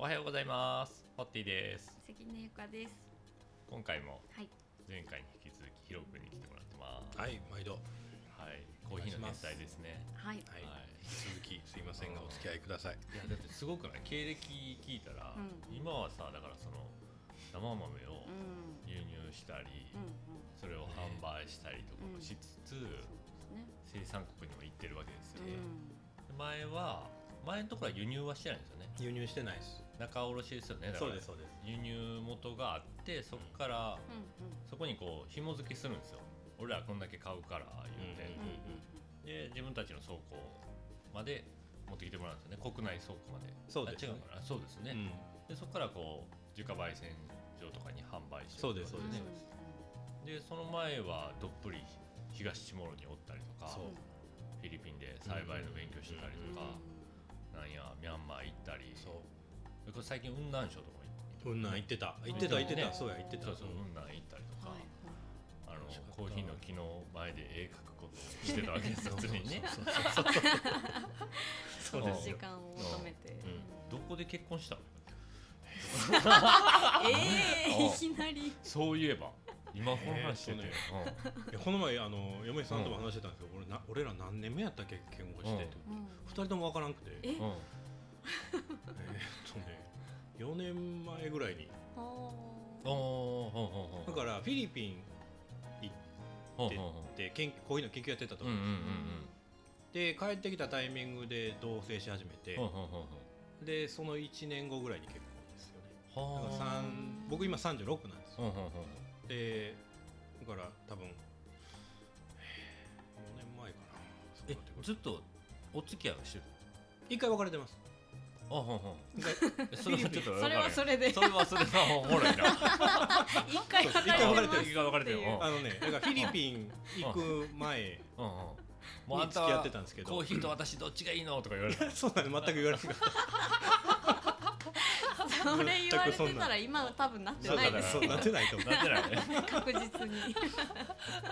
おはようございます。ホッティです。関根ゆかです。今回もはい。前回に引き続きヒロ君に来てもらってます。はい、毎度。はい、コーヒーの熱帯ですね。はい。はい、はい引き続きすいませんがお付き合いください。いやだってすごくない？経歴聞いたら、うん今はさだからその生豆をうん。輸入したり、うんそれを販売したりとかもしつつ、ね。生産国にも行ってるわけですようね。ん。前は前のところは輸入はしてないんですよね。輸入してないです。仲卸ですよね。だから。そうですそうです。輸入元があってそこから、うんそこにこう紐付けするんですよ。俺らこんだけ買うから言うて、うん。で自分たちの倉庫まで持ってきてもらうんですよね。国内倉庫まで。そうですあ違うかな？そうですね、うん、でそこからこう自家焙煎所とかに販売してそうですそうです。ねでその前はどっぷり東チモロにおったりとかそう。フィリピンで栽培の勉強してたりとか、なんやミャンマー行ったりそでこれ最近雲南省とか行ってう。うんなん言ってた。言ってた言ってた。ねそうや言ってた。そうそう雲南行ったりとか、はい。あのコーヒーの木の前で絵描くことをしてたわけですよ常にね。そうそうそうそう そうですよ。時間を求めて。どこで結婚したの？ええ、うんいきなり。そういえば今この話してて、えいやこの前あの嫁さんとも話してたんですけど、俺な俺ら何年目やったっけ結婚してって。うん。二人ともわからんくて。ええ？うんうんーっとね、四年前ぐらいに。はおーほんほんほんだからフィリピンほんほんほんで研コーヒーの研究やってたとうんうんうん思うんですよ。で帰ってきたタイミングで同棲し始めてでその1年後ぐらいに結婚ですよね。ほんはだから三僕今36なんですよ。でだから多分4年前かな。そうえずっとお付き合いをしてる一回別れてますあほそれはちょっとそれはそれれで。それはそれはおもろいな。一回そう別れてます。一回別れてるあのねだからフィリピン行く前うんうん。もうあんたに付き合はってたんですけどコーヒーと私どっちがいいのとか言われたそうなんです全く言われなかったそれ言われてたら今は多分なってない。ですそうなってないと思うなってないね。確実に。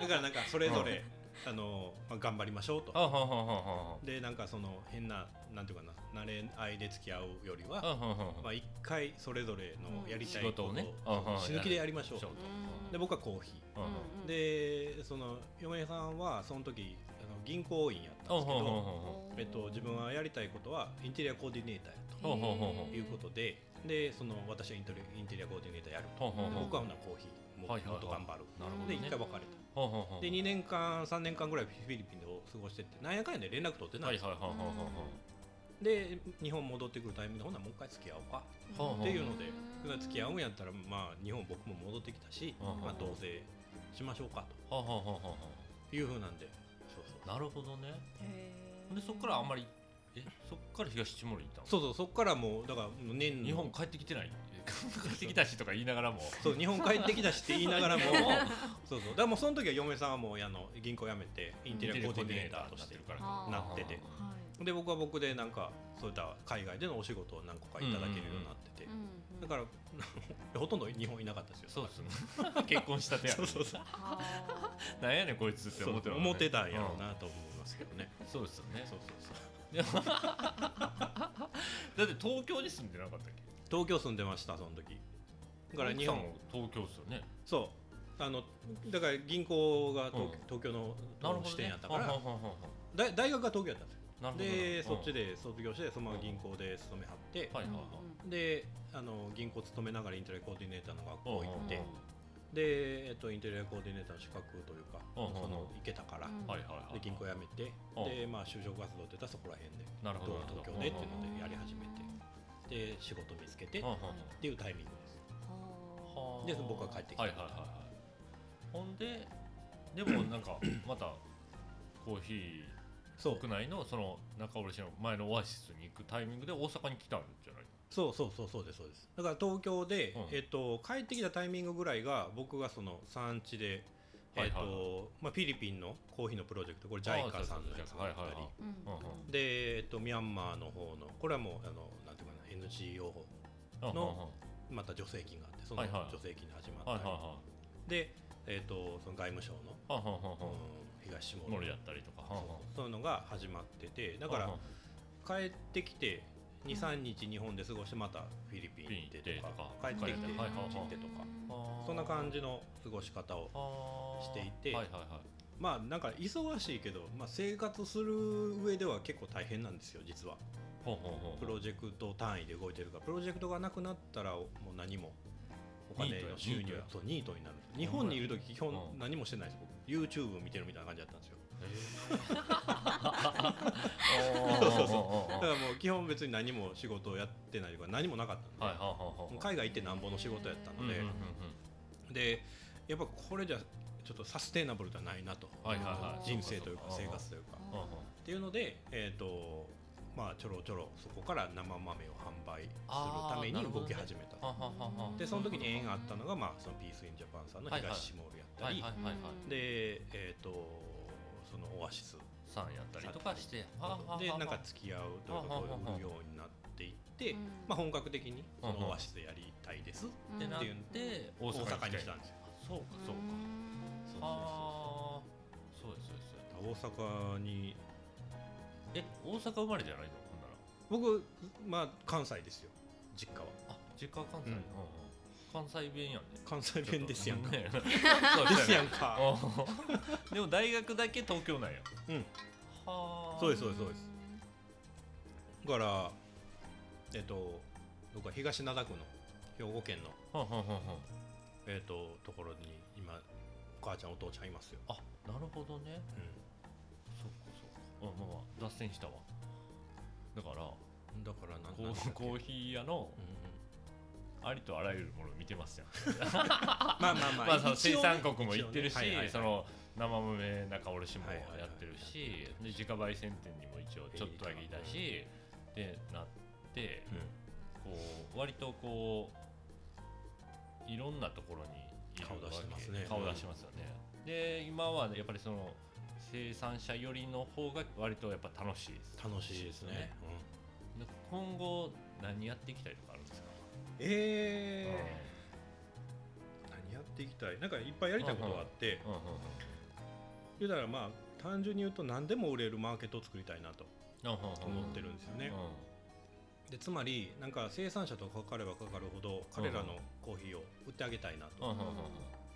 だからなんかそれぞれあの、まあ、頑張りましょうと。あほんほんほんほんでなんかその変ななんていうかな慣れ合いで付き合うよりは、ほんほんほんほん。まあ、一回それぞれのやりたい仕ことを事をね。死ぬ気でやりましょうそう。うん。で僕はコーヒー。でその嫁さんはその時あの銀行員やったんですけど、えっと、自分はやりたいことはインテリアコーディネーターやということででその私はインテリインテリアコーディネーターやると。僕はほなコーヒーもっと頑張る。なるほどね。で一回別れた。で2年間3年間ぐらいフィリピンで過ごしてってなんやかんやで連絡取ってない。んですよはいはいはいはいはいはい。で日本戻ってくるタイミングでほんならもう一回付き合おうか。っていうので付き合うんやったらまあ日本僕も戻ってきたし、うんまあ、同棲しましょうかと。いうふうなんで。そうそう。うなるほどね。でそっからあんまりえそっから東チモロに行ったの？そうそうそっからもうだから年の。日本帰ってきてない帰ってきたしとか言いながらもそう日本帰ってきたしって言いながらも。そうそう。だからもうその時は嫁さんはもうあの銀行辞めてインテリアコーディネーターとして。るからなってて。はい。で僕は僕でなんかそういった海外でのお仕事を何個かいただけるようになってて、うんうん。だから ほとんど日本いなかったですよ。そうですね。結婚したてやそうそうそう。あなんやねんこいつってそう思ってる思ってたんやろううんなと思いますけどね、そうですよね。そうそうそう。だって東京に住んでなかったっけ？東京住んでましたその時。だから日本。東京ですよね。そう。あのだから銀行が東,、うん。東京の支店やったから、ほうほうほうほだ大学が東京やったんですよ。でそっちでで卒業してそのまま銀行で勤めはって、はいはいはい。であの銀行勤めながらインテリアコーディネーターの学校行って、うんで、えっと、インテリアコーディネーターの資格というか、その行けたから、で銀行辞めて、うん。でまあ就職活動って言ったらそこら辺で。東京でっていうのでやり始めてで仕事見つけてっていうタイミングです。はあ。で僕が帰ってきた。はいはいはいはい。ほんででもなんか またコーヒーそう国内の？その仲卸の前のオアシスに行くタイミングで大阪に来たんじゃないそうそうそうそうですそうです。だから東京で、うん。えっと、帰ってきたタイミングぐらいが僕がその産地で、えっとはいはいはまあ、フィリピンのコーヒーのプロジェクトこれ JICA さんのやつがあったり。ミャンマーの方のこれはもうあのなんて NGO のまた助成金があってその助成金で始まったり、で、えー、とその外務省の、東下森やったりとか。そういうのが始まっててだから帰ってきて23日日本で過ごしてまたフィリピン行ってとか帰ってきてはいはいはい行ってとか。そんな感じの過ごし方をしていてはいはいはいまあなんか忙しいけど、まあ、生活する上では結構大変なんですよ実は。ほうほうほうプロジェクト単位で動いてるから。プロジェクトがなくなったらもう何もお金の収入ニートや。そうニートになる。日本にいる時基本うん。何もしてないです僕。YouTube 見てるみたいな感じだったんですよ。そうそうそう。だからもう基本別に何も仕事をやってないとか何もなかったんで、海外行ってなんぼの仕事やったので、でやっぱこれじゃちょっとサステイナブルではないなと、はいはいはい。人生というか生活というか。っていうのでえっ、とまあちょろちょろそこから生豆を販売するために動き始めたははははでその時に縁があったのが、まあ、そのピース・イン・ジャパンさんの東シモールやったり、で、えー、とそのオアシスさんやったりとかして。でなんか付き合うというようになっていって、うん。まあ、本格的にそのオアシスやりたいですってなっっていうて大大阪阪に来たに来たんです。よそうかそうかそうああそうです。そうです大阪にえ大阪生まれじゃないのほんなら僕、まあ、関西ですよ。実家は。あ実家は関西、うん。うんうん。関西弁やんね。関西弁ですやんか、ね。ですやんか。うん。でも大学だけ東京なんや。うん。はあそうですそうですそうです。だからえっ、と僕は東灘区の兵庫県のえっ、とところに母ちゃんお父ちゃんいますよ、あなるほどね。うそっかそっか。うんまあまあ脱線したわ。だからん、だからなんコなんだっけ？ーコーヒー屋のうんありとあらゆるものを見てますやん。まあまあまあ、まあその生産国も行ってるし、ね。はいはいはい。その生豆中卸もはいはいはい。やってるし、で自家焙煎店にも一応ちょっとだけいたし、でなってこう割とこういろんなところに顔出してますね。顔出してますよね、で今はやっぱりその生産者寄りの方が割とやっぱ楽しいです。楽しいですね、うん。で今後何やっていきたいとかあるんですか、えー、何やっていきたい？なんかいっぱいやりたいことがあって、うんうんうん言うたらまあ単純に言うと何でも売れるマーケットを作りたいなとうんうんうん。思ってるんですよね、うでつまりなんか生産者とかかればかかるほど彼らのコーヒーを売ってあげたいなと、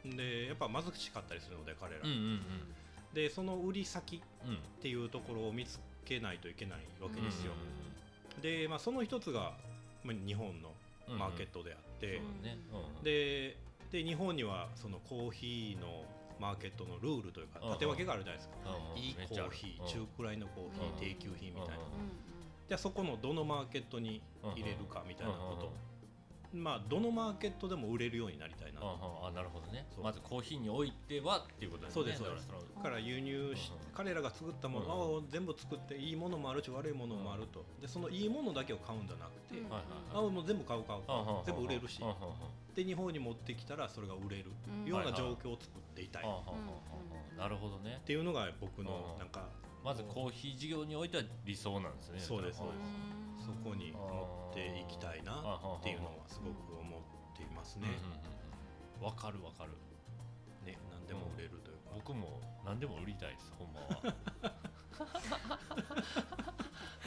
でやっぱ貧しかったりするので彼ら、うんうんうん。でその売り先っていうところを見つけないといけないわけですよ、で、まあ、その一つがまあ日本のマーケットであって、そうね。うんでで日本にはそのコーヒーのマーケットのルールというか縦分けがあるじゃないですか、うんうん。いいコーヒー、うん。中くらいのコーヒー、うん低級品みたいな、うんじゃあそこのどのマーケットに入れるかみたいなこと、まあどのマーケットでも売れるようになりたいな。と、あなるほどね。まずコーヒーにおいてはっていうことですね。そうですそうです。だから輸入し、うん彼らが作ったものを全部作っていいものもあるし悪いものもあると。でそのいいものだけを買うんじゃなくて、あもう全部買う買う全部売れるし。で日本に持ってきたらそれが売れるうんような状況を作っていたい。なるほどね。ていうのが僕のうん。なんかまずコーヒー事業においては理想なんですね。そうです。んそうですそこに持っていきたいなっていうのはすごく思っていますね。うんうんうんわかるわかる。ね何でも売れるというか。僕も何でも売りたいですほんまは。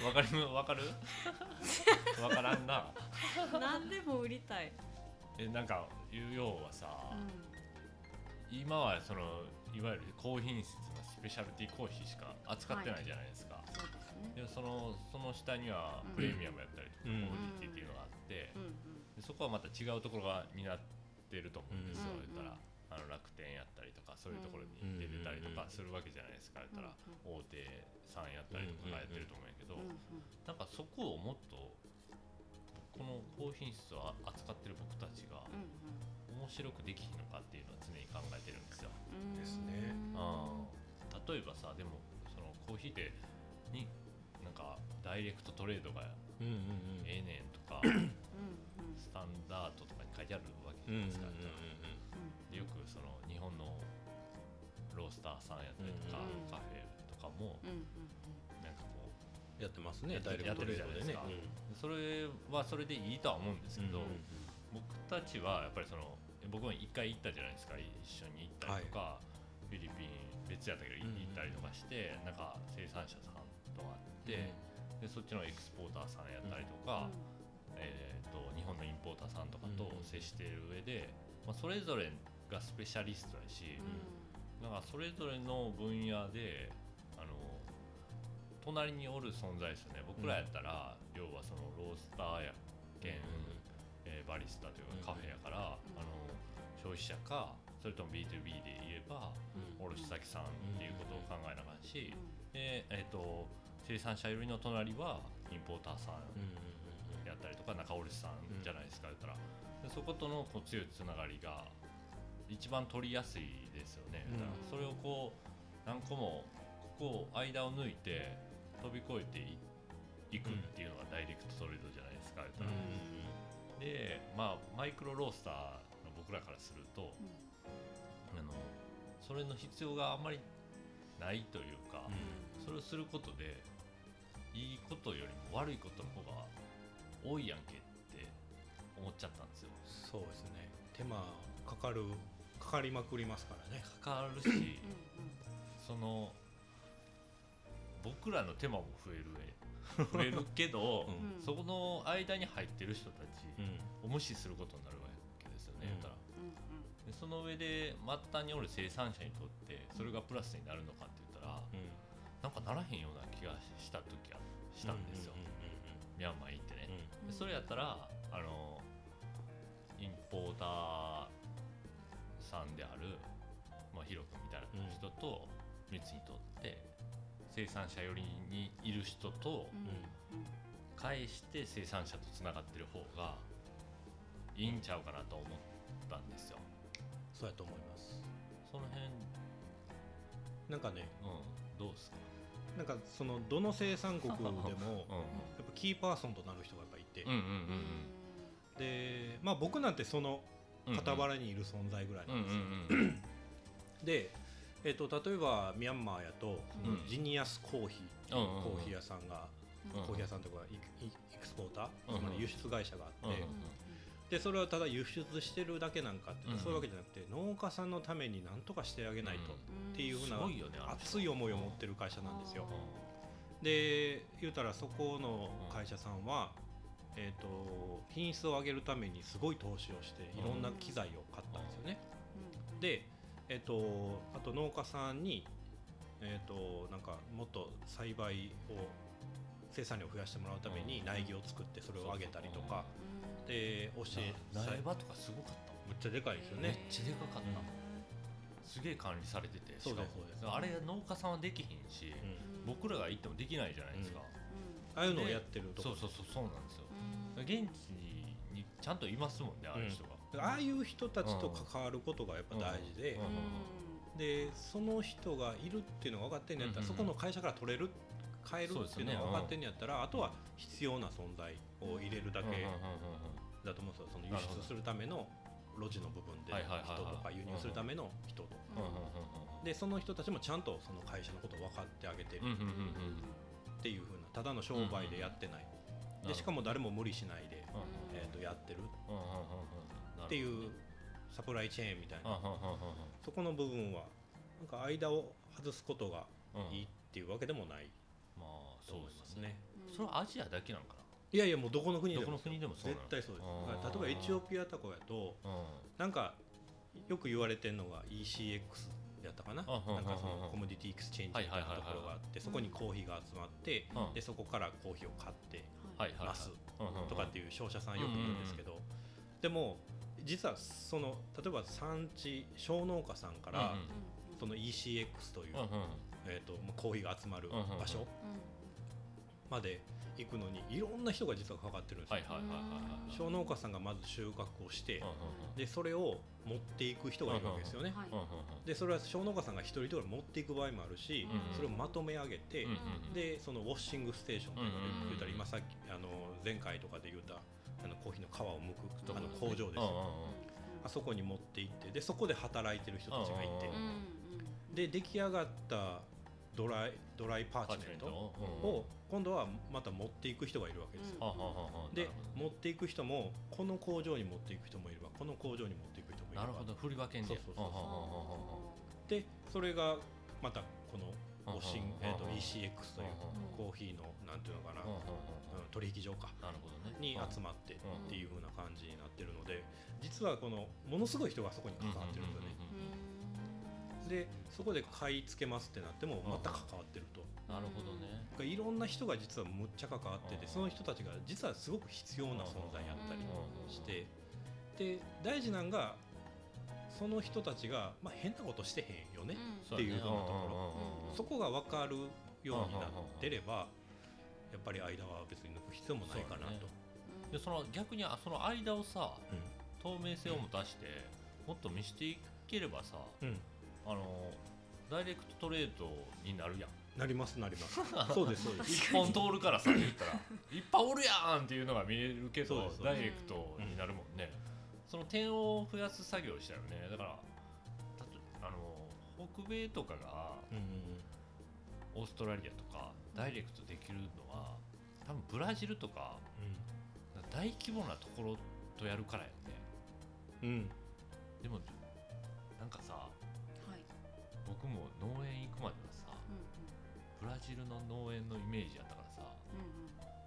わかるわかる？わからんな。何でも売りたい、えなんか要はさ、う今はそのいわゆる高品質なスペシャルティーコーヒーしか扱ってないじゃないですか、ん、そうですね。でそのその下にはうん。プレミアムやったりとか、うん。コモディティっていうのがあって、うん。でそこはまた違うところが担ってると思うんですよ、うん。言ったらあの楽天やったりとかそういうところに出てたりとかするわけじゃないですか、言ったら大手さんやったりとかがやってると思うんやけど、なんかそこをもっとこの高品質を扱ってる僕たちがうん面白くできひんのかっていうのは常に考えてるんですよ。うん。ですね。うん例えばさでもそのコーヒーでになんかダイレクトトレードがええねんとかスタンダードとかに書いてあるわけじゃないですか、でよくその日本のロースターさんやったりとか、うんカフェとかもなんかこやってますねダイレクトトレードでね。それはそれでいいとは思うんですけど、うん僕たちはやっぱりその僕も一回行ったじゃないですか一緒に行ったりとか、フィリピン別やったけどうん。行ったりとかして、なんか生産者さんと会って、でそっちのエクスポーターさんやったりとか、えー、と日本のインポーターさんとかと接している上で、まあ、それぞれがスペシャリストやし、だからそれぞれの分野であの隣におる存在ですよね。僕らやったら、要はそのロースターや兼、えーバリスタというかカフェやから、あの消費者かそれとも B2B で言えば卸先さんっていうことを考えなあかんし、でえー、と生産者寄りの隣はインポーターさんやったりとか中卸さんじゃないですか、言ったら。でそことのこう強いつながりが一番取りやすいですよね、うんだからそれをこう何個もここ間を抜いて飛び越えていいくっていうのがダイレクトトレードじゃないですか、言ったら。でまあマイクロロースターの僕らからすると、あのそれの必要があんまりないというか、それをすることでいいことよりも悪いことの方が多いやんけって思っちゃったんですよ。そうですね。手間かかるかかりまくりますからね。かかるしその僕らの手間も増える 増える。けど、うん。そこの間に入ってる人たちうん。を無視することになるわでその上で末端におる生産者にとってそれがプラスになるのかって言ったら、なんかならへんような気がした時はしたんですよ、ミャンマー行ってね、でそれやったらあのインポーターさんである、まあ、ヒロ君みたいな人と密にとって生産者寄りにいる人と返して生産者とつながってる方がいいんちゃうかなと思ったんですよそうやと思います。その辺、なんかね。うん、どうですか、なんかそのどの生産国でも やっうんぱキーパーソンとなる人がやっぱいて、うんうんでまあ僕なんてその傍らにいる存在ぐらいうんなんですよ、うんうんで、えっと例えばミャンマーやと、うん。ジニアスコーヒーっていうコーヒー屋さんが、うんコーヒー屋さんとかエクエクスポーター、つまり輸出会社があって、でそれはただ輸出してるだけなんかってそういうわけじゃなくて農家さんのために何とかしてあげないと、っていうふうな熱い思いを持ってる会社なんですよ。うで言うたらそこの会社さんは、えー、と品質を上げるためにすごい投資をしていろんな機材を買ったんですよね。で、えー、とあと農家さんに、えー、となんかもっと栽培を生産量を増やしてもらうために苗木を作ってそれを上げたりとかで教えん苗場とかすごかった。むっちゃでかいですよめっね。ちゃでかかった、うん。すげえ管理されててそうですしかもそうです。あれ農家さんはできひんし、うん。僕らが行ってもできないじゃないですか、ああいうのをやってるとこ。そうそうそうそうなんですよ。現地にちゃんといますもんねああいう人が、ああいう人たちと関わることがやっぱ大事で、うん。うん。でその人がいるっていうのが分かってんのやったら、うんうんそこの会社から取れる変えるっていうのが分かってんのやったら、あとは必要な存在を入れるだけうん。うん。うん。だと思うんですよ。その輸出するための路地の部分で人とか輸入するための人と。かうん。うん。うん。でその人たちもちゃんとその会社のことを分かってあげてる。うんうんうんうんっていうふうなただの商売でやってない。うん。でしかも誰も無理しないで、うん。えー、とやってる。うん。うん。うん。うん。っていうサプライチェーンみたいな。うん。うん。うん。うん。そこの部分はなん。か間を外すことがうん。いいっていうわけでもないまあとそうですすね。それはアジアだけなんかいやいやもうどこの国でも。どこの国でもそうなの？絶対そうです。例えばエチオピアとかやとなうん。なんかよく言われてるのが ECX やったかな？なんかそうんうん。うんのコモディティエクスチェンジみたいなところがあってそこにコーヒーが集まってうん。でそこからコーヒーを買ってはいはいはい。ますうんうんうんとかっていう商社さんよく言うんですけどでも実はその例えば産地小農家さんからうんうん。その ECX といううんうんえーとまあコーヒーが集まる場所まで行くのにいろんな人が実はかかってるんですよ。はいはいはいはいはい小農家さんがまず収穫をしてでそれを持っていく人がいるわけですよね。でそれは小農家さんが一人一人持っていく場合もあるし、うんそれをまとめ上げて、でそのウォッシングステーションとかで言うたら今さっきあの前回とかで言うたあのコーヒーの皮を剥くあのうん工場ですよ、あそこに持って行ってでそこで働いてる人たちがいて、うん。で出来上がったドライドライパーチメントを今度はまた持っていく人がいるわけですよ。ははははで持っていく人もこの工場に持っていく人もいればこの工場に持っていく人もいればなるほど。振り分けんででそれがまたこのおしんうんえー、とうん ECX といううんコーヒーのなんていうのかな、うんうんうんうん。取引所か。なるほどね。に集まってっていう風な感じになってるので実はこのものすごい人がそこに関わってるんですよね。でそこで買い付けますってなってもまた関わってると。なるほどね。いろんな人が実はむっちゃ関わっててうん。その人たちが実はすごく必要な存在やったりして。で大事なんがその人たちが、まあ、変なことしてへんよね、っていうやねふうなところ。そこが分かるようになってればやっぱり間は別に抜く必要もないかなと。でその逆にあその間をさうん。透明性を持たしてもっと見せていければさうんあのダイレクトトレードになるやん。なりますなります。そうです。そうです一本通るからさ言ったらいっぱいおるやんっていうのが見えるけどダイレクトになるもんね、その点を増やす作業をしたよね。だからあの北米とかがうんうんオーストラリアとかダイレクトできるのは多分ブラジルとか大規模なところとやるからやね。うん。うん。でもなんかさはい僕も農園行くまではさブラジルの農園のイメージやったからさ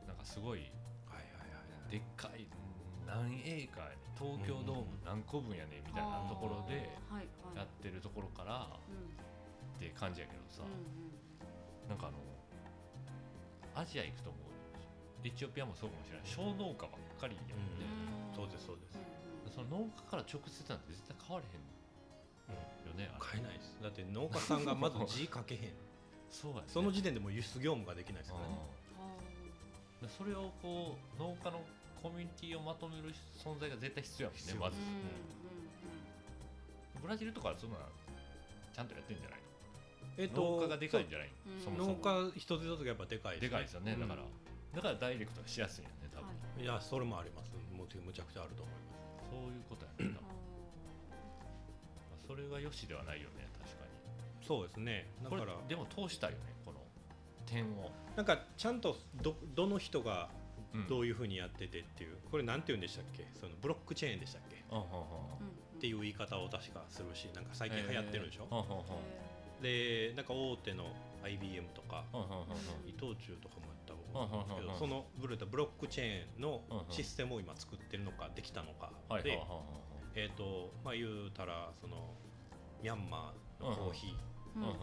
なんかすごいはいはいはいでっかい何エーカーやね東京ドーム何個分やねみたいなところではいやってるところからって感じやけどさなんかあのアジア行くと思うエチオピアもそうかもしれない。小農家ばっかりやん。ね、そうですそうです。その農家から直接なんて絶対買われへん。よね買えないです。だって農家さんがまず字書けへん。そうやね。その時点でもう輸出業務ができないですからね。うん。でそれをこう農家のコミュニティをまとめる存在が絶対必要やもんねまず、ブラジルとかはそんなちゃんとやってんじゃないえっ農家がでかいんじゃないう。んそもそも。農家一つ一つがやっぱでかいでかいですよね、うん。だから。だからダイレクトがしやすいよね多分、い。やそれもあります。むむちゃくちゃあると思いまそういうことやね多分それがよしではないよね確かに。すそうですね。だからでも通したいよねこの点を、なんかちゃんとどどの人がうん。どういうふうにやっててっていうこれなんて言うんでしたっけ？そのブロックチェーンでしたっけ？っていう言い方を確かするしなんか最近流行ってるでしょ、でなんか大手の IBM とか伊藤忠とかもやったと思うんですけどそのブルータブロックチェーンのシステムを今作ってるのかできたのかでえっとまあ言うたらそのミャンマーのコーヒー。うん。うん。うん。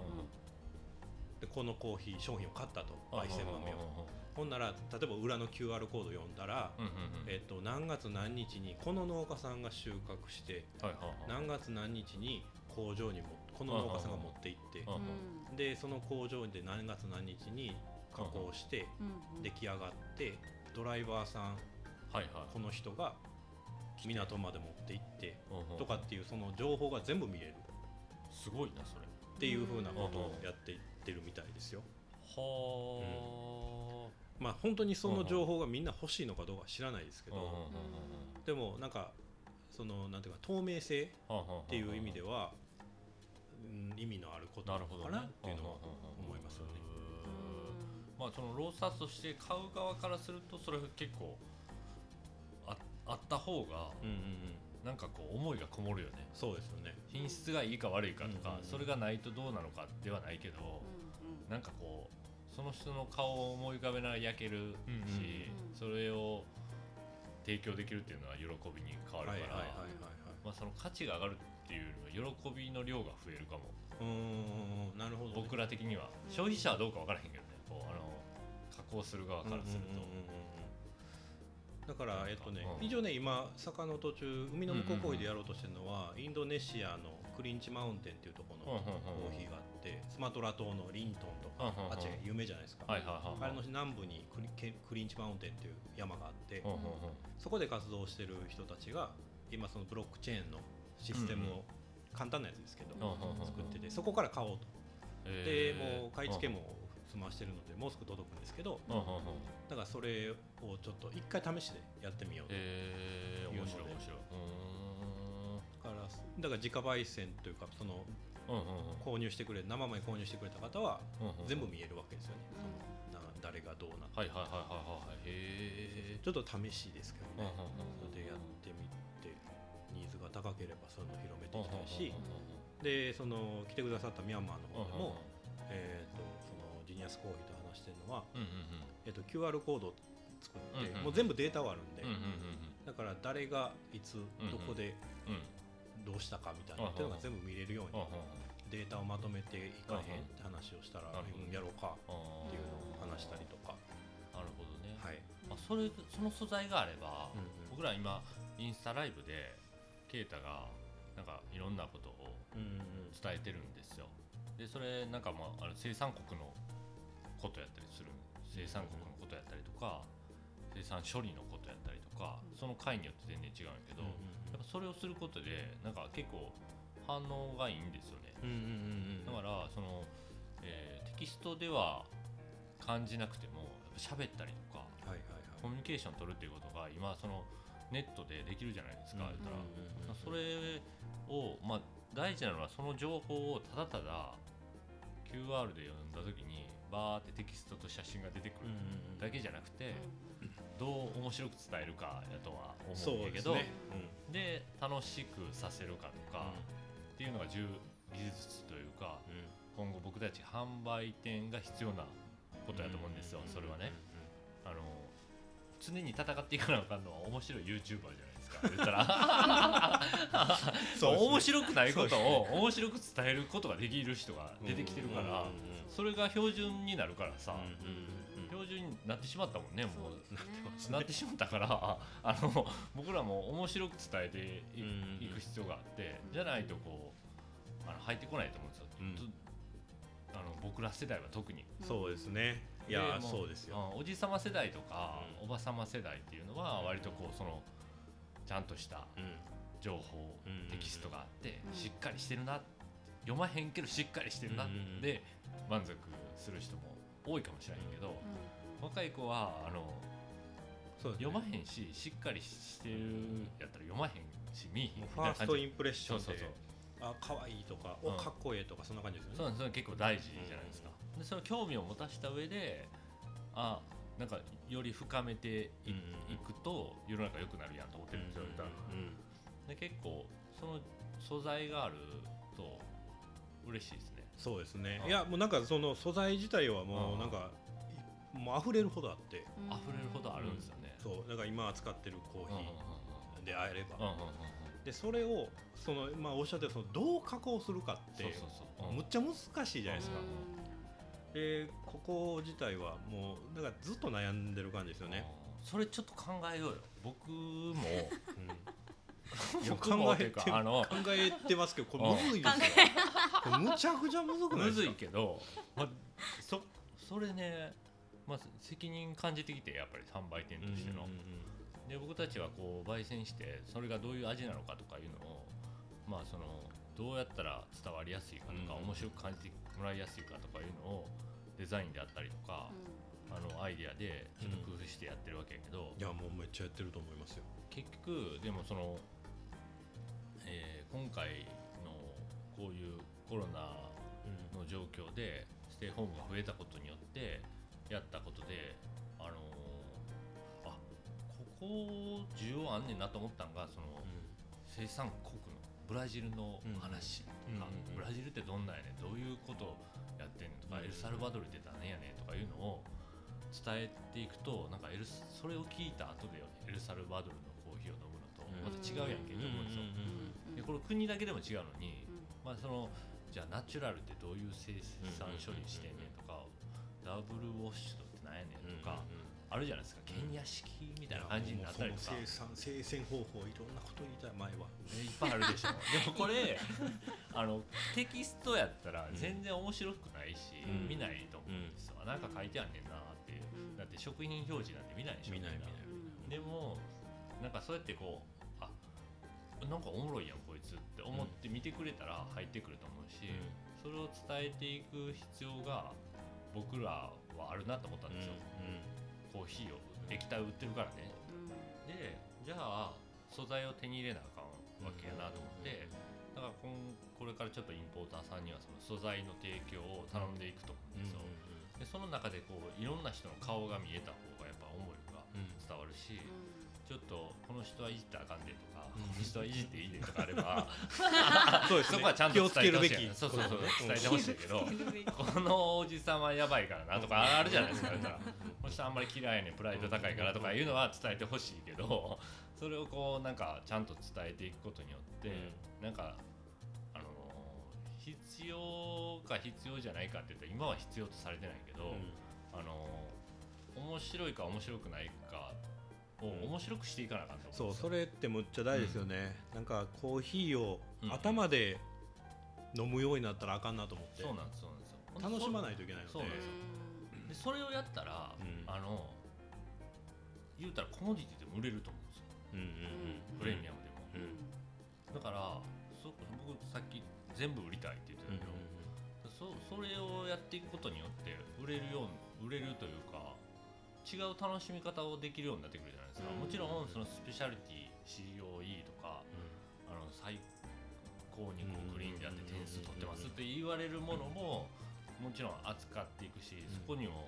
でこのコーヒー商品を買ったと焙煎豆を。をほんなら例えば裏の QR コード読んだらえっと何月何日にこの農家さんが収穫して何月何日に工場にもこの農家さんが持って行ってでその工場で何月何日に加工して出来上がってドライバーさんこの人が港まで持って行ってうんうん。とかっていうその情報が全部見れる。すごいなそれ。っていうふうなことをやっていってるみたいですよ。はまあ本当にその情報がみんな欲しいのかどうか知らないですけあうんうんどでもなんかそのなんていうか透明性っうんうんていう意味ではうん意味のあることなのかなっていうのは思いますよね。まあそのロースタスとして買う側からするとそれが結構ああった方がうんうんうん。なんかこう思いがこもるよね。そうですよね。品質がいいか悪いかとか、うんうんうん。それがないとどうなのかではないけど、なんかこうその人の顔を思い浮かべながら焼けるし、うんうんそれを提供できるっていうのは喜びに変わるから、その価値が上がるっていうよりは喜びの量が増えるかも。はい。うーんなるほどね。僕ら的には。うん消費者はどうか分からへんけどね。こうあの加工する側からすると、うんうんうんうんだから、えっとね、うん。一応ね、今、坂の途中、海の向こうコーヒーでやろうとしてるのは、インドネシアのクリンチマウンテンっていうところのコーヒーがあって、スマトラ島のリントンとか、あっちが有名じゃないですか。はいはいはいあれの南部にクリケクリンチマウンテンっていう山があってそこで活動してる人たちが、今、そのブロックチェーンのシステムを、簡単なやつですけど、作ってて、そこから買おうと。えー。でもう買い付けも済ましてるので、もうすぐ届くんですけど、うんうんうん。だからそれをちょっと一回試しでやってみようと。えー、面白い面白い。うだからだから自家焙煎というかそのうんうんうん。購入してくれ生米購入してくれた方はうんうん全部見えるわけですよね、そのな誰がどうなってはいはいはいはいはい。へえちょっと試しですけどね、うんうんうんそれでやってみてニーズが高ければそういうのを広めていきたいし、うんうんうんでその来てくださったミャンマーの方でも、うんうん。えー、と安コーヒーと話してるのは、うんうんえっと、QR コードを作って、うんうんもう全部データはあるんで、うんうんだから誰がいつんどこでうんうんどうしたかみたいなっていうのが全部見れるようにうんデータをまとめていかへんって話をしたら、うんやろうかあっていうのを話したりとか、ーなるほどね、はい、あそれその素材があれば、うんうん。僕ら今インスタライブでケイタがなんかいろんなことをうん伝えてるんですよ。でそれなんかまああの生産国のことやったりする生産国のことやったりとか生産処理のことやったりとかその回によって全然違うんやけど、やっぱそれをすることでなんか結構反応がいいんですよね。だからその、えーテキストでは感じなくてもやっぱ喋ったりとかコミュニケーション取るっていうことが今そのネットでできるじゃないですか、うん言ったら、それをまあ大事なのはその情報をただただ QR で読んだ時にバーってテキストと写真が出てくるだけじゃなくて、どう面白く伝えるかやとは思そううんだけどですね。で楽しくさせるかとか、っていうのが重技術というかうん。うん今後僕たち販売店が必要なことやと思うんですよ、それはね。あの常に戦っていかなあかんのは面白い YouTuber じゃないか言ったら。そうね。面白くないことを面白く伝えることができる人が出てきてるから、それが標準になるからさ、標準になってしまったもんねもう。ね。なってしまったからあの僕らも面白く伝えてい,、うんく必要があってじゃないとこうあの入ってこないと思うんですよ、あの僕ら世代は特に。そうですね。いやそうですよ。うんおじさま世代とか、うん。おばさま世代っていうのは割とこうそのちゃんとしたうん。情報、うんテキストがあって、うん。しっかりしてるな読まへんけどしっかりしてるな、うんで満足する人も多いかもしれないけど、若い子はあのね。読まへんししっかりしてるやったら読まへんし見えへんフたいな感じ。ァーストインプレッションで。そうそうそう。あ可愛いとかうん。おかっこええとかそんな感じですよね。そうなんですそれ結構大事じゃないですか、でその興味を持たした上であなんかより深めてい,、うんくと世の中良くなるやんと思ってるんですよ、言ったらで結構その素材があると嬉しいですね。そうですね。うんいやもうなんかその素材自体はもううんなんかいもう溢れるほどあって。溢れるほどあるんですよね、そう。だから今扱ってるコーヒーであれば。うんうんうんうん。でそれをそのまあおっしゃってるそのどう加工するかってそうそうそう、うん。むっちゃ難しいじゃないですかでここ自体はもうだからずっと悩んでる感じですよね、うんそれちょっと考えようよ。僕も。うん。いや考えてかあの考えてますけどこれむずいですよ。むちゃくちゃむずくないむずいけど、まあ、そそれね、まず責任感じてきてやっぱり販売店としての、うんうん。で僕たちはこう焙煎してそれがどういう味なのかとかいうのをまあそのどうやったら伝わりやすいかとか、うん。面白く感じてもらいやすいかとかいうのをデザインであったりとか、あのアイディアでちょっと工夫してやってるわけやけど、いやもうめっちゃやってると思いますよ。結局でもその、えー今回のこういうコロナの状況でステイホームが増えたことによってやったことであのーあここ需要あんねんなと思ったのがその生産国のブラジルの話とか、うんうんうん。ブラジルってどんなんやねんどういうことやってんねんとか、うんエルサルバドルって何やねんとかいうのを伝えていくとなんかエルスそれを聞いた後でエルサルバドルのコーヒーを飲むのとまた違うやんけと思うんですよ。でこれ国だけでも違うのに、まあそのじゃあナチュラルってどういう生産処理してんねんとか、ダブルウォッシュドって何やねんとか、あるじゃないですか。ケニア式みたいな感じになったりとか、生産生鮮方法いろんなこと言いたい前は。えいっぱいあるでしょ。でもこれあのテキストやったら全然面白くないし、うん。見ないと思うんですよ、なんか書いてあんねんなっていう、だって食品表示なんて見ないでしょ見ない見ない。でもなんかそうやってこうあなんかおもろいやんこいつって思って見てくれたら入ってくると思うし、それを伝えていく必要が僕らはあるなと思ったんですよ、コーヒーを液体を売ってるからね。でじゃあ素材を手に入れなあかんわけやなと思って、だからこんこれからちょっとインポーターさんにはその素材の提供を頼んでいくと思うんですよ、でその中でこういろんな人の顔が見えた方がやっぱ思いが伝わるし、ちょっとこの人はいじったらあかんでとか、うん。この人はいじっていいでとかあれば そうですね。そこはちゃん気をと伝えてほしい。つけるべき。そうそうそう。伝えてほしいけどこのおじさまやばいからなとかあるじゃないですか。だからこの人あんまり嫌いやねん。プライド高いからとかいうのは伝えてほしいけどそれをこうなんかちゃんと伝えていくことによって、なんかあの必要か必要じゃないかって言ったら今は必要とされてないけど、あの面白いか面白くないかん。面白くしていかなあかんとそうそれってむっちゃ大事ですよね、なんかコーヒーをうん。頭で飲むようになったらあかんなと思って、そうなんですそうなんですよ。楽しまないといけないので。そうなんですよ。でそれをやったら、うん。あの言うたらコモディティでも売れると思うんですよ。うんうんプレミアムでも、うん。だからそ僕さっき全部売りたいって言ってたけど、そそれをやっていくことによって売れるよう売れるというか違う楽しみ方をできるようになってくるじゃないですか、うん。もちろんそのスペシャリティ COE とかあの最高にこうクリーンであって点数取ってますって言われるものももちろん扱っていくし、そこにも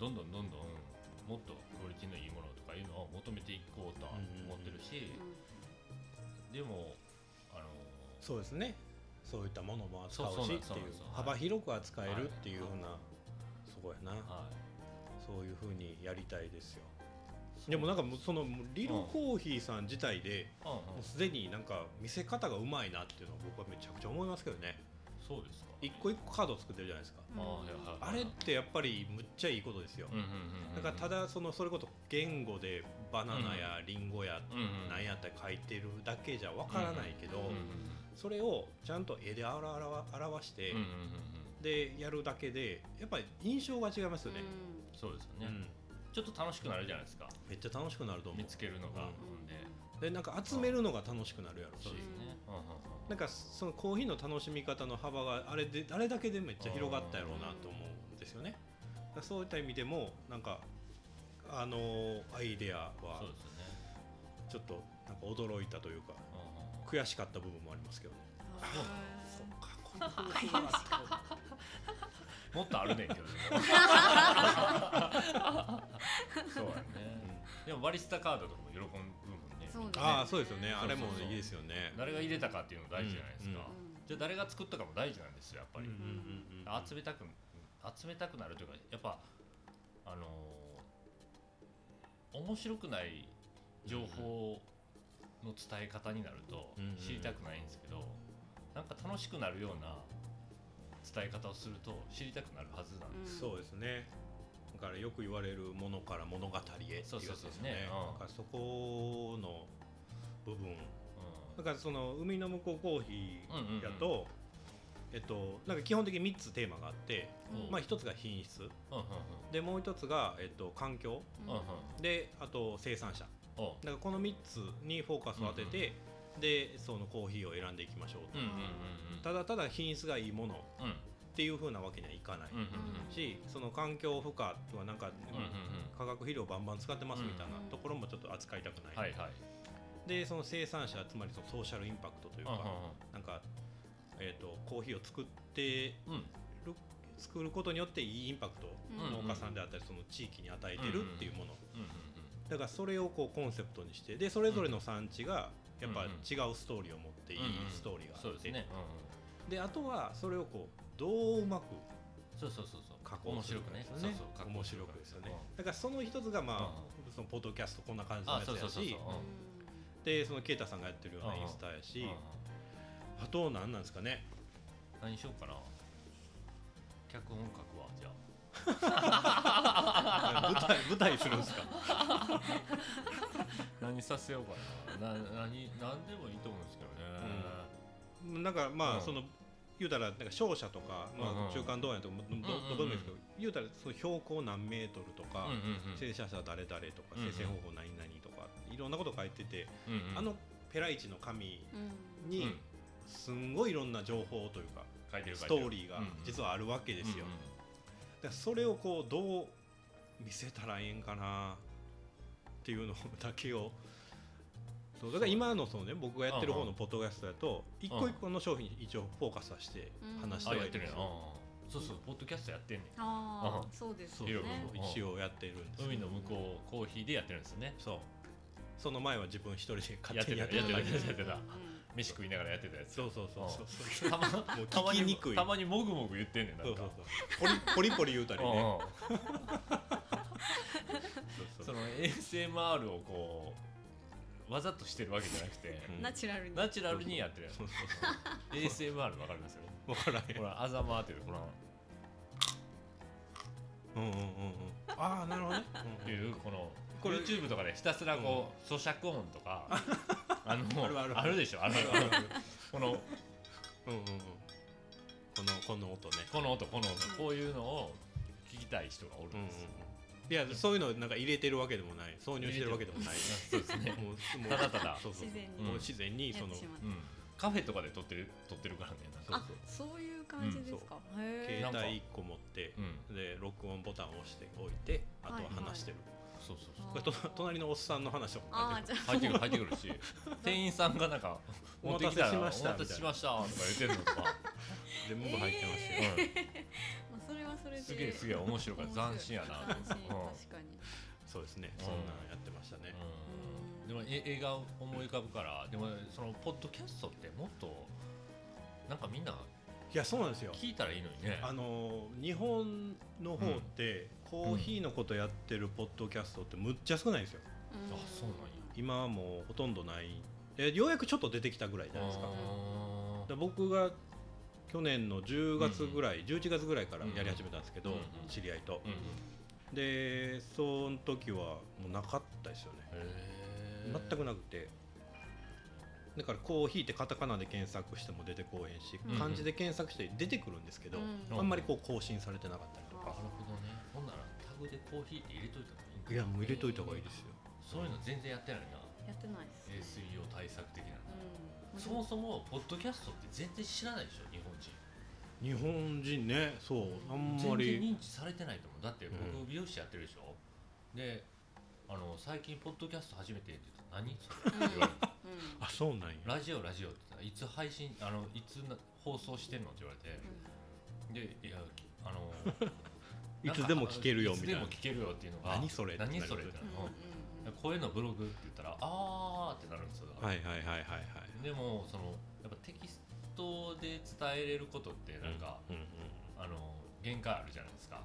どんどんどんどんもっとクオリティのいいものとかいうのを求めていこうとは思ってるし、でもあのそうですね。そういったものも扱うしっていう幅広く扱えるっていうふうな、そこやな、はいそういうふうにやりたいですよ。でもなんかそのリルコーヒーさん自体でもうすでになんか見せ方がうまいなっていうのは僕はめちゃくちゃ思いますけどね。そうですか。一個一個カード作ってるじゃないですか。あれってやっぱりむっちゃいいことですよ。だからただそのそれこそ言語でバナナやリンゴやうんうんなんやったら書いてるだけじゃわからないけどそれをちゃんと絵で表表してでやるだけでやっぱり印象が違いますよね、そうですよね、うん。ちょっと楽しくなるじゃないですか。めっちゃ楽しくなると思う。見つけるのが、うん。で。でなんか集めるのが楽しくなるやろし。そうですね、なんかそのコーヒーの楽しみ方の幅があれであれだけでめっちゃ広がったやろうなと思うんですよね。そういった意味でもなんかあのアイデアはそうですよね、ちょっとなんか驚いたというかうんうんうん。悔しかった部分もありますけどね。そっか。この方法があったもっとあるねんけどでもそうやね、でもバリスタカードとかも喜ぶもんね。そうね。ああそうですよね。あれもいいですよね。誰が入れたかっていうの大事じゃないですか、うんじゃあ誰が作ったかも大事なんですよやっぱり、うんうんうんうん。集めたく集めたくなるというかやっぱあのー面白くない情報の伝え方になるとうんうん。知りたくないんですけど、なんか楽しくなるような伝え方をすると知りたくなるはずなんです、そうですね。だからよく言われるものから物語へっていうやつそうですねからそこの部分。うだからその海の向こうコーヒーだうんと、えっとなんか基本的に3つテーマがあって、うん。まあ1つが品質。んうんうん。でもう1つが、えっと、環境。うんうんであと生産者。だからこの3つにフォーカスを当てて、でそのコーヒーを選んでいきましょうと、ただただ品質がいいもの。うん。っていう風なわけにはいかない、しその環境負荷とはなんか、化学肥料バンバン使ってますみたいなところもちょっと扱いたくない、はいはい。でその生産者つまりそのソーシャルインパクトというか、うんなんか、えー、とコーヒーを作ってる作ることによっていいインパクト農家さんであったりその地域に与えてるっていうもの、だからそれをこうコンセプトにしてでそれぞれの産地がやっぱ違うストーリーを持っていいストーリーがあって、そうですね、うんであとはそれをこうどううまくそうそうそうそう。加工する面白くねかですよね。そうそう面白くですよね。うんだからその一つがまあ、うんそのポッドキャストこんな感じのあやつやし。でそのケイタさんがやってるようなインスタやし、うんあと何なんですかね。何しようかな。脚本書く舞台舞台するんですか？何させようかな。な何何でもいいと思うんですけどね、なんかまあ、うん。その言うたらなんか商社とか、まうんうんあ、中間どうやとどどうんうんどこでもいいですけど、言うたらその標高何メートルとか、うんうんうん。生産者誰々とか、うんうん。生成方法何々とかいろんなこと書いてて、うんうん。あのペライチの紙うん。にうん。すんごいいろんな情報というか、書いてるストーリーが実ははあるわけですよ。うんうんそれをこうどう見せたらええんかなっていうの だけを。そうだから今のそのね僕がやってる方のポッドキャストだと一個一個の商品に一応フォーカスはして話してあはいるんですそうそうポッドキャストやってんねん。ああうん。そうですね。一応やってるんですよ。海の向こうコーヒーでやってるんですね。そう。その前は自分一人で勝手にやっててた。やったやってたやってた。うん飯食いながらやってたやつ。そうそうそう。そうそうたまもう。たまに聞きにくい。たまにもぐもぐ言ってんねんなんか。そうそう。そうポリポリポリ言うたりね。うんうん。その ASMR をこうわざとしてるわけじゃなくて、うん。ナチュラルに。ナチュラルにやってるやつ。ASMR わかりますよ。分からへん。ほらあざまっていうほら。うんうんうんうん。ああなるほどね。っていうこのこれ YouTube とかでひたすらこう咀嚼音とか あのあるある。あるでしょある。あるある。このうんうんうん。このこの音ね。この音この音こういうのを聞きたい人がおるうんうんうん。んですよ、いやそういうのなんか入れてるわけでもない。挿入してるわけでもない。そうですね。もうもうただただ。そうそう自然に。もう自然にやそのカフェとかで撮ってる撮ってるからねなんあかそういう感じですか？へ携え帯1個持ってうん。で録音ボタンを押しておいてあとは話してるそうそうそう。これと隣のおっさんの話とかあーじゃ入ってくる入ってくるし。店員さんがなんかお持ってきた。らお待たせしましたお待たせしましたとか言ってるのとか、全部入ってますよ、うん。まあそれはそれで。すげえすげえ面白かった。斬新やな斬新確かに。そうですね。うん。そんなんやってましたね。うん。でもえ映画を思い浮かぶからでもそのポッドキャストってもっとなんかみんないやそうなんですよ。聞いたらいいのにね。あの日本の方って、コーヒーのことやってるポッドキャストってむっちゃ少ないんですよ。うん。あそうなんや。今はもうほとんどない。えようやくちょっと出てきたぐらいじゃないですか。あで僕が去年の10月ぐらい、11月ぐらいからやり始めたんですけど、うんうん。知り合いと。ー、うん。でその時はもうなかったですよね。全くなくて。だからコーヒーってカタカナで検索しても出てこうへんし、うん漢字で検索して出てくるんですけど、うん。あんまりこう更新されてなかったりとか、なるほどねほんならタグでコーヒーって入れといた方がいいんかいやもう入れといた方がいいですよ。そういうの全然やってない。なやってないです。SEO 対策的なうん。そもそもポッドキャストって全然知らないでしょ日本人。日本人ね。そうあんま全然り認知されてないと思う。だって僕うん。美容師やってるでしょ、であの最近ポッドキャスト始めてって言った。ら何？それ。って言われてうん。あそうなんや。ラジオラジオって言った。らいつ配信あのいつな放送してんのって言われて。でいやあのいつでも聞けるよみたいな。いつでも聞けるよっていうのが何それ何それってなる。うんうんの声のブログって言ったらあーってなるんですよ。はいはいはいはいはい。でもそのやっぱテキストで伝えれることってなんか、うんうんあの限界あるじゃないですか。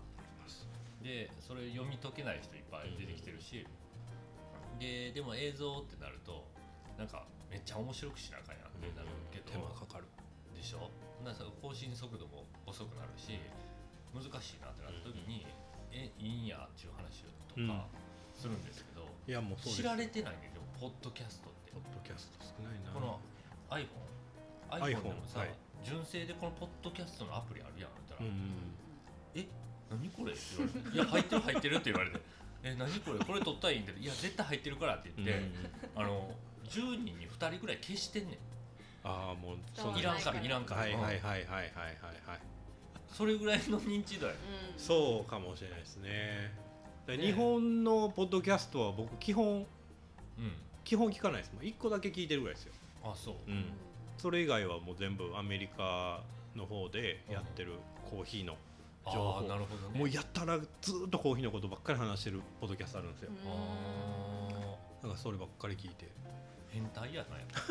でそれ読み解けない人いっぱい出てきてるし、ででも映像ってなるとなんかめっちゃ面白くしなあかんやんってなるけど、手間かかる。でしょ？な更新速度も遅くなるし難しいなってなった時に、えいいんやっていう話とかするんですけど、いやもう知られてないねでもポッドキャストって。ポッドキャスト少ないな。この iPhone iPhone でもさ、はい。純正でこのポッドキャストのアプリあるやんって言ったら、うんうんえ何これ？って言われて「いや入ってる入ってる」って言われて「え何これ？これ撮ったらいいんだけどいや絶対入ってるから」って言って、あの10人に2人ぐらい消してんねん。ああもういらんからいらんから、はいはいはいはいうんはいはいはいそれぐらいの認知度や。うん。そうかもしれないですね。で日本のポッドキャストは僕基本うん。基本聞かないです。もう1個だけ聞いてるぐらいですよ、あそう、うん、それ以外はもう全部アメリカの方でやってるコーヒーの情報。ああなるほどね。もうやったらずーっとコーヒーのことばっかり話してるポッドキャストあるんですよ。うん。あだからそればっかり聞いて。ー変態やなやっぱ。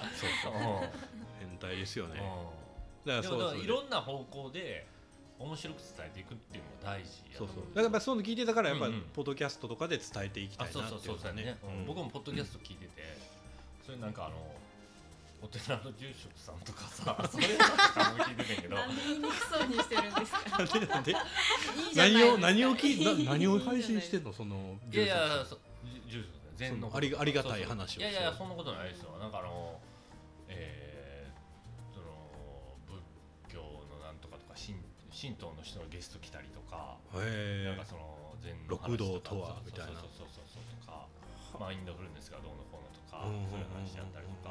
そう。うん。変態ですよね。うんだからそうそういろんな方向で面白く伝えていくっていうのも大事やそう。そうう。んだからやっぱそういうの聞いてたからやっぱポッドキャストとかで伝えていきたいなあそうそうっていうかねそうそうね、うん。僕もポッドキャスト聞いてて、それなんかあのお寺の住職さんとかさ それなんかも聞いててんけど。なんで言いにくそうにしてるんですか？何を何を聞いな何を配信してんの？そのいやいやそ住職さん禅のありがありがたい話をいやいやそんなことないですよ。なんかあの神神道の人のゲスト来たりとか、なんかその禅の六道話とかとはみたいな。そうそうそうそうとかマインドフルネスがどうのこうのとか、うんそういう話やったりとか、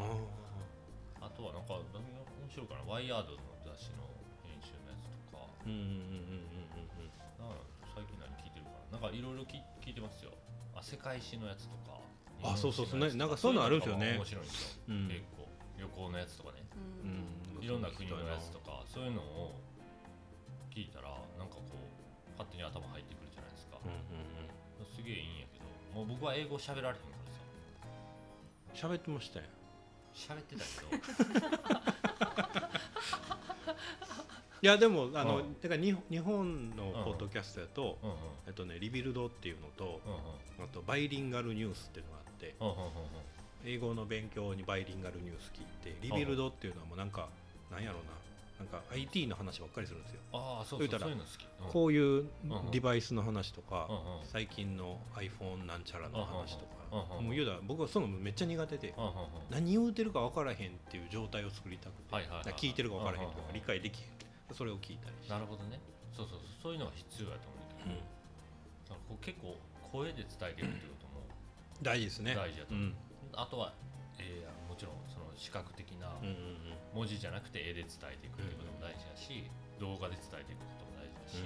あとはなんか何が面白いかなワイヤードの雑誌の編集のやつとか。うんうんうんうんなんか最近何聞いてるかな。なんかいろいろ聞聞いてますよ。あ世界史のやつとか。あそうそうそう。なんかそういうのあるんですよね。面白いんですよ、うん。結構。旅行のやつとかね。いろんな国のやつとかそういうのを聞いたらなんかこう勝手に頭入ってくるじゃないですか、うんうんすげえいいんやけどもう僕は英語喋られへんからさ。喋ってましたよ喋ってたけど。いやでもあの、うん。だから日日本のポッドキャストやと、うんうん。えっとねリビルドっていうのと、うんあとバイリンガルニュースっていうのがあってうんうんうんうん。英語の勉強にバイリンガルニュース聞いてリビルドっていうのはもうなんかなんやろうななんか IT の話ばっかりするんですよ、ああそうそうそういうの好き、うん。こういううんデバイスの話とか、うんうん。最近の iPhone なんちゃらの話とか、うんうんうん。もう言うたら僕はそのめっちゃ苦手で、うんうんうん。何言うてるか分からへんっていう状態を作りたくて、はいはい聞いてるか分からへんとかうんうんうん。理解できへんそれを聞いたりして。なるほどね。そうそうそうそういうのが必要やと思うんだけど、だからこう結構声で伝えていくってことも大事ですね。大事だと思う、うん。あとは、えーもちろん視覚的な文字じゃなくて絵で伝えていくってことも大事だし、動画で伝えていくことも大事だし、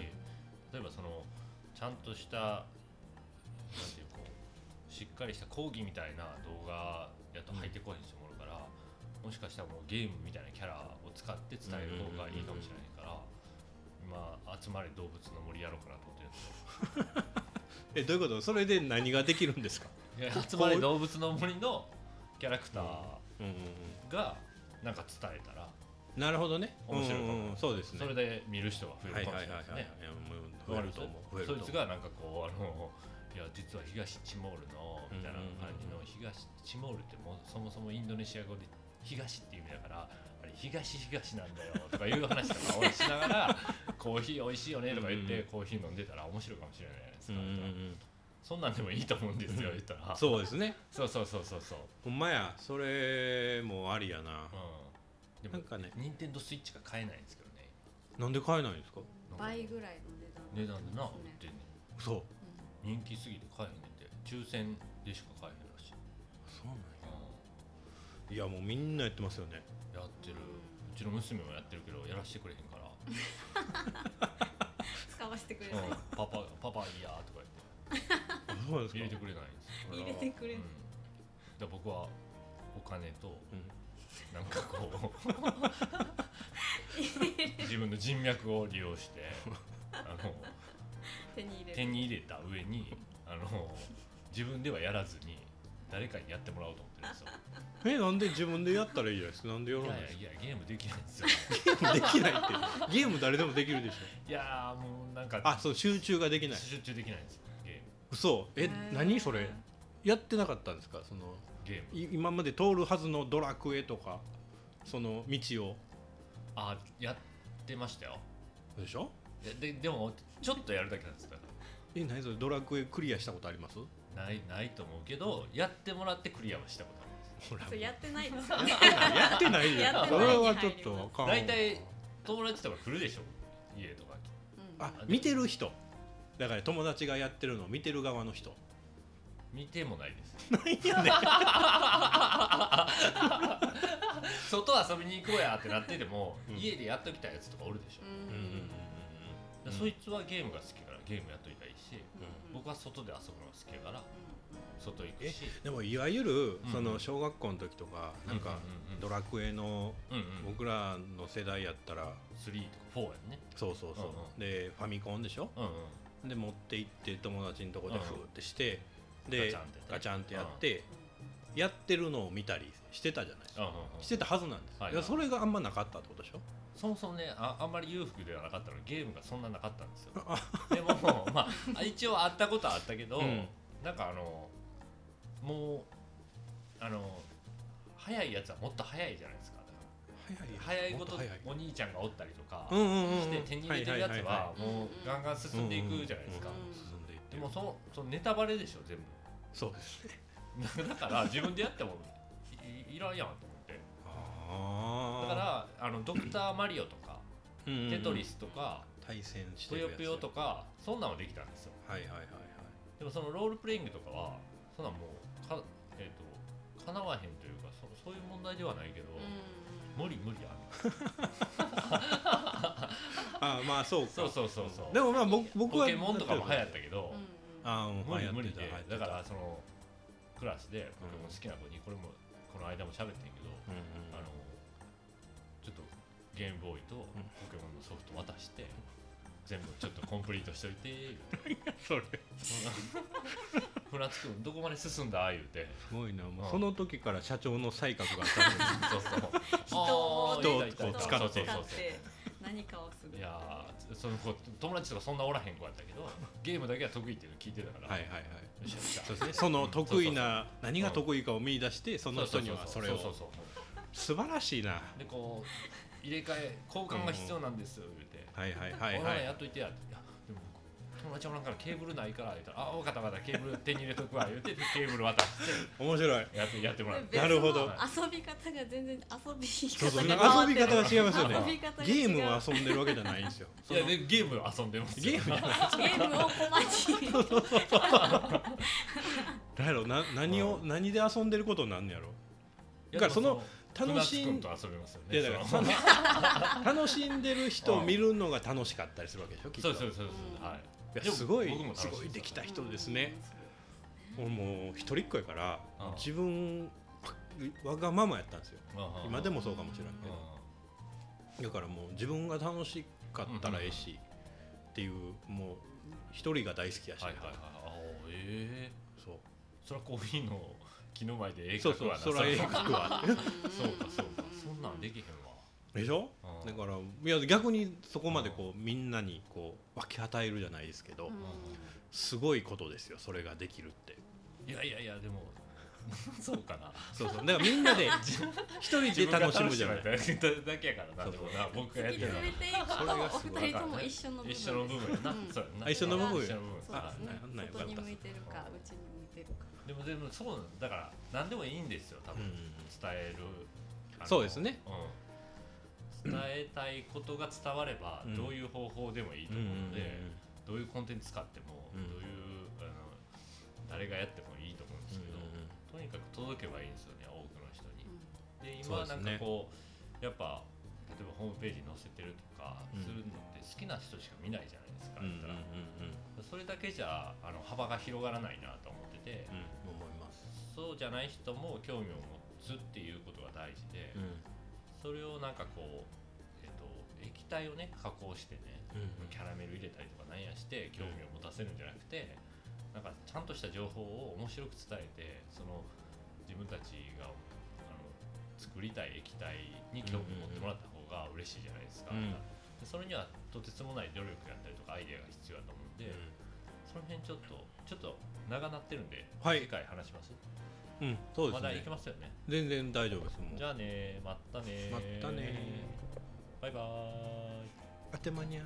例えばそのちゃんとしたなんていうこうしっかりした講義みたいな動画やと入ってこいん人もおるから、もしかしたらもうゲームみたいなキャラを使って伝える方がいいかもしれないから、今集まれ動物の森やろうかなと思ってるんですよ。えどういうこと？それで何ができるんですか？集まれ動物の森のキャラクターがなんか伝えたらうんなるほどね。面白いかも。うんうんそうですね。それで見る人が増えはいるかもしれないですね。増えると思う。そいつがなんかこうあの いや実は東チモールのみたいな感じの東チモールってもうそもそもインドネシア語で東っていう意味だからあれ東東なんだよとかいう話とかをしながら コーヒー美味しいよねとか言ってコーヒー飲んでたら面白いかもしれないですか。うんうんうんそんなんでもいいと思うんですよ言ったら。そうですね。そうそうそうそうそう。ほんまや。それもありやな。うん。でもなんかね。任天堂スイッチが買えないんですけどね。なんで買えないんですか？倍ぐらいの値段値段でな売ってんねんそう人気すぎて買えへんねんて。抽選でしか買えへんらしい、そうなんや。いやもうみんなやってますよね。やってる。うちの娘もやってるけどやらしてくれへんから。使わせてくれ「ない。うん、パパパパいいや」とか言って入れてくれないんです。よ、入れてくれうん、ないで僕はお金とうん。なんかこう 自分の人脈を利用して あの手に入れる。手に入れた上にあの自分ではやらずに誰かにやってもらおうと思ってるんですよ。えなんで自分でやったらいいじゃないですか。なんでやらいないんですやいやいやゲームできないんですよ。かゲームできないって。ゲーム誰でもできるでしょ。いやーもうなんかあそう集中ができない。集中できないんです嘘？え何それ？やってなかったんですか？そのゲーム。い今まで通るはずのドラクエとかその道を。あやってましたよ。でしょ？いやででもちょっとやるだけなんですよ。え何それ？ドラクエクリアしたことあります？ないないと思うけどやってもらってクリアはしたことあります。ほら。それやってないですよやってないよ。やってないそれはちょっとわかん大体友達とか来るでしょ？家とか。うん。あ見てる人だから友達がやってるのを見てる側の人。見てもないです。何や。ねん外遊びに行こうやってなってても、うん。家でやっときたやつとかおるでしょ、うん。うんうんうんだからそいつはゲームが好きからゲームやっといたらいいし僕は外で遊ぶのが好きやから外行くえしでもいわゆるうんその小学校の時とかなんかうんうんうん。ドラクエのうんうん。僕らの世代やったら3とか4やんね。そうそうそう。うんうん。でファミコンでしょ？うんうんで持って行って友達のとこでうん。フーってしてでガチャンってねガチャンってやってやってるのを見たりしてたじゃないですか。うんうんうん。してたはずなんです。はいそれがあんまなかったってことでしょ？そもそもねああんまり裕福ではなかったのでゲームがそんななかったんですよ。でもまあ一応あったことはあったけど、うん。なんかあのもうあの早いやつはもっと早いじゃないですか早いことお兄ちゃんがおったりとかして手に入れてるやつはもうガンガン進んでいくじゃないですか、進んでいってるでもそのそのネタバレでしょ全部。そうです。ねだから自分でやってもいいらんやんと思って。ああだからあのドクターマリオとかテトリスとか対戦してるやつ。ぷよぷよとかそんなんはできたんですよ。はいはいはいはい。でもそのロールプレイングとかはそんなんもうかえっ、と叶わへんというかそそういう問題ではないけど、無理無理やあーまあそうか。そうそうそうそう。でもまあ僕僕はポケモンとかも流行ったけど、あーうん無理無理でだからそのクラスでポケモン好きな子にこれもこの間も喋ってんけど、うんうん。あのちょっとゲームボーイとポケモンのソフト渡して全部ちょっとコンプリートしといて。それ。船津君どこまで進んだ？言うて。すごいな。もううん。その時から社長の才覚があったんです そうそう。人をこう使って何かをする。いやーその子友達とかそんなおらへん子やったけどゲームだけは得意っていうの聞いてたから、はいはいはい。そうですね。その得意な何が得意かを見出してその人にはそれを。そうそうそう。素晴らしいな。でこう入れ替え交換が必要なんですよ言うて。はいはい「はいはお前やっいといてや」って「いやでも友達おらんからケーブルないから」言ったら「あ分かった分かったケーブル手に入れとくわ」言うてケーブル渡して。面白い。やってやってもらって別のなるほど。遊び方が全然遊びそうそう方なんか遊び方が違いますよね。遊び方が違う。ゲームを遊んでるわけじゃないんですよ。いやでゲーム遊んでますよ。ゲームじゃない。ゲームを小町にだやろな何をう何で遊んでることになんねやろ。だからその楽しんと遊びますよね。いやだからそのその楽しんでる人を見るのが楽しかったりするわけでしょきっと。そうそうそうそううんはい。すごいす。ごいできた人ですね。もう一人っ子やからうん。自分わがままやったんですよ。うん。今でもそうかもしれないけど。だからもう自分が楽しかったらええしっていうもう一人が大好きやし。はいはいはい。ええ。そう。それはコーヒーの木の前で絵描くわな。そうそらええそう描くわ。そうかそうか。そんなんできへんわ。でしょ？うん。だからいや逆にそこまでこうみんなにこう分け与えるじゃないですけどうん。すごいことですよそれができるって。いやいやいやでも そうかな。そうそう。だからみんなで一人で楽しむじゃない。自分が楽しむだけやからな。そうでもな僕がやってるのそれがすごいお二人とも一緒の部分一緒の部分やな。うん。そうやな。あ一緒の部分一緒の部分。あな外に向いてるか内に向いてるか。でもでもそうなんだ。から何でもいいんですよ多分。うん。伝える。そうですね。うん。伝えたいことが伝わればうん。どういう方法でもいいとうん思うのでどういうコンテンツ使ってもうん。どういうあの誰がやってもにかく届けばいいんですよね多くの人に。で今なんかこうやっぱ例えばホームページに載せてるとかうん。するのって好きな人しか見ないじゃないですか、うんうんうん言ったら。それだけじゃあの幅が広がらないなと思ってて、うんうん思います。そうじゃない人も興味を持つっていうことが大事で、うん。それをなんかこう、えっと液体をね加工してねうん。キャラメル入れたりとかなんやして興味を持たせるんじゃなくて、なんかちゃんとした情報を面白く伝えてその自分たちがあの作りたい液体に興味を持ってもらった方が嬉しいじゃないですか、うん。でそれにはとてつもない努力やったりとかアイデアが必要だと思うん。で、その辺ちょっとちょっと長なってるんで、はい。次回話します？うんそうでますだいねけますよね？全然大丈夫ですじゃあねまたねまったねバイバーイ。あてまにゃ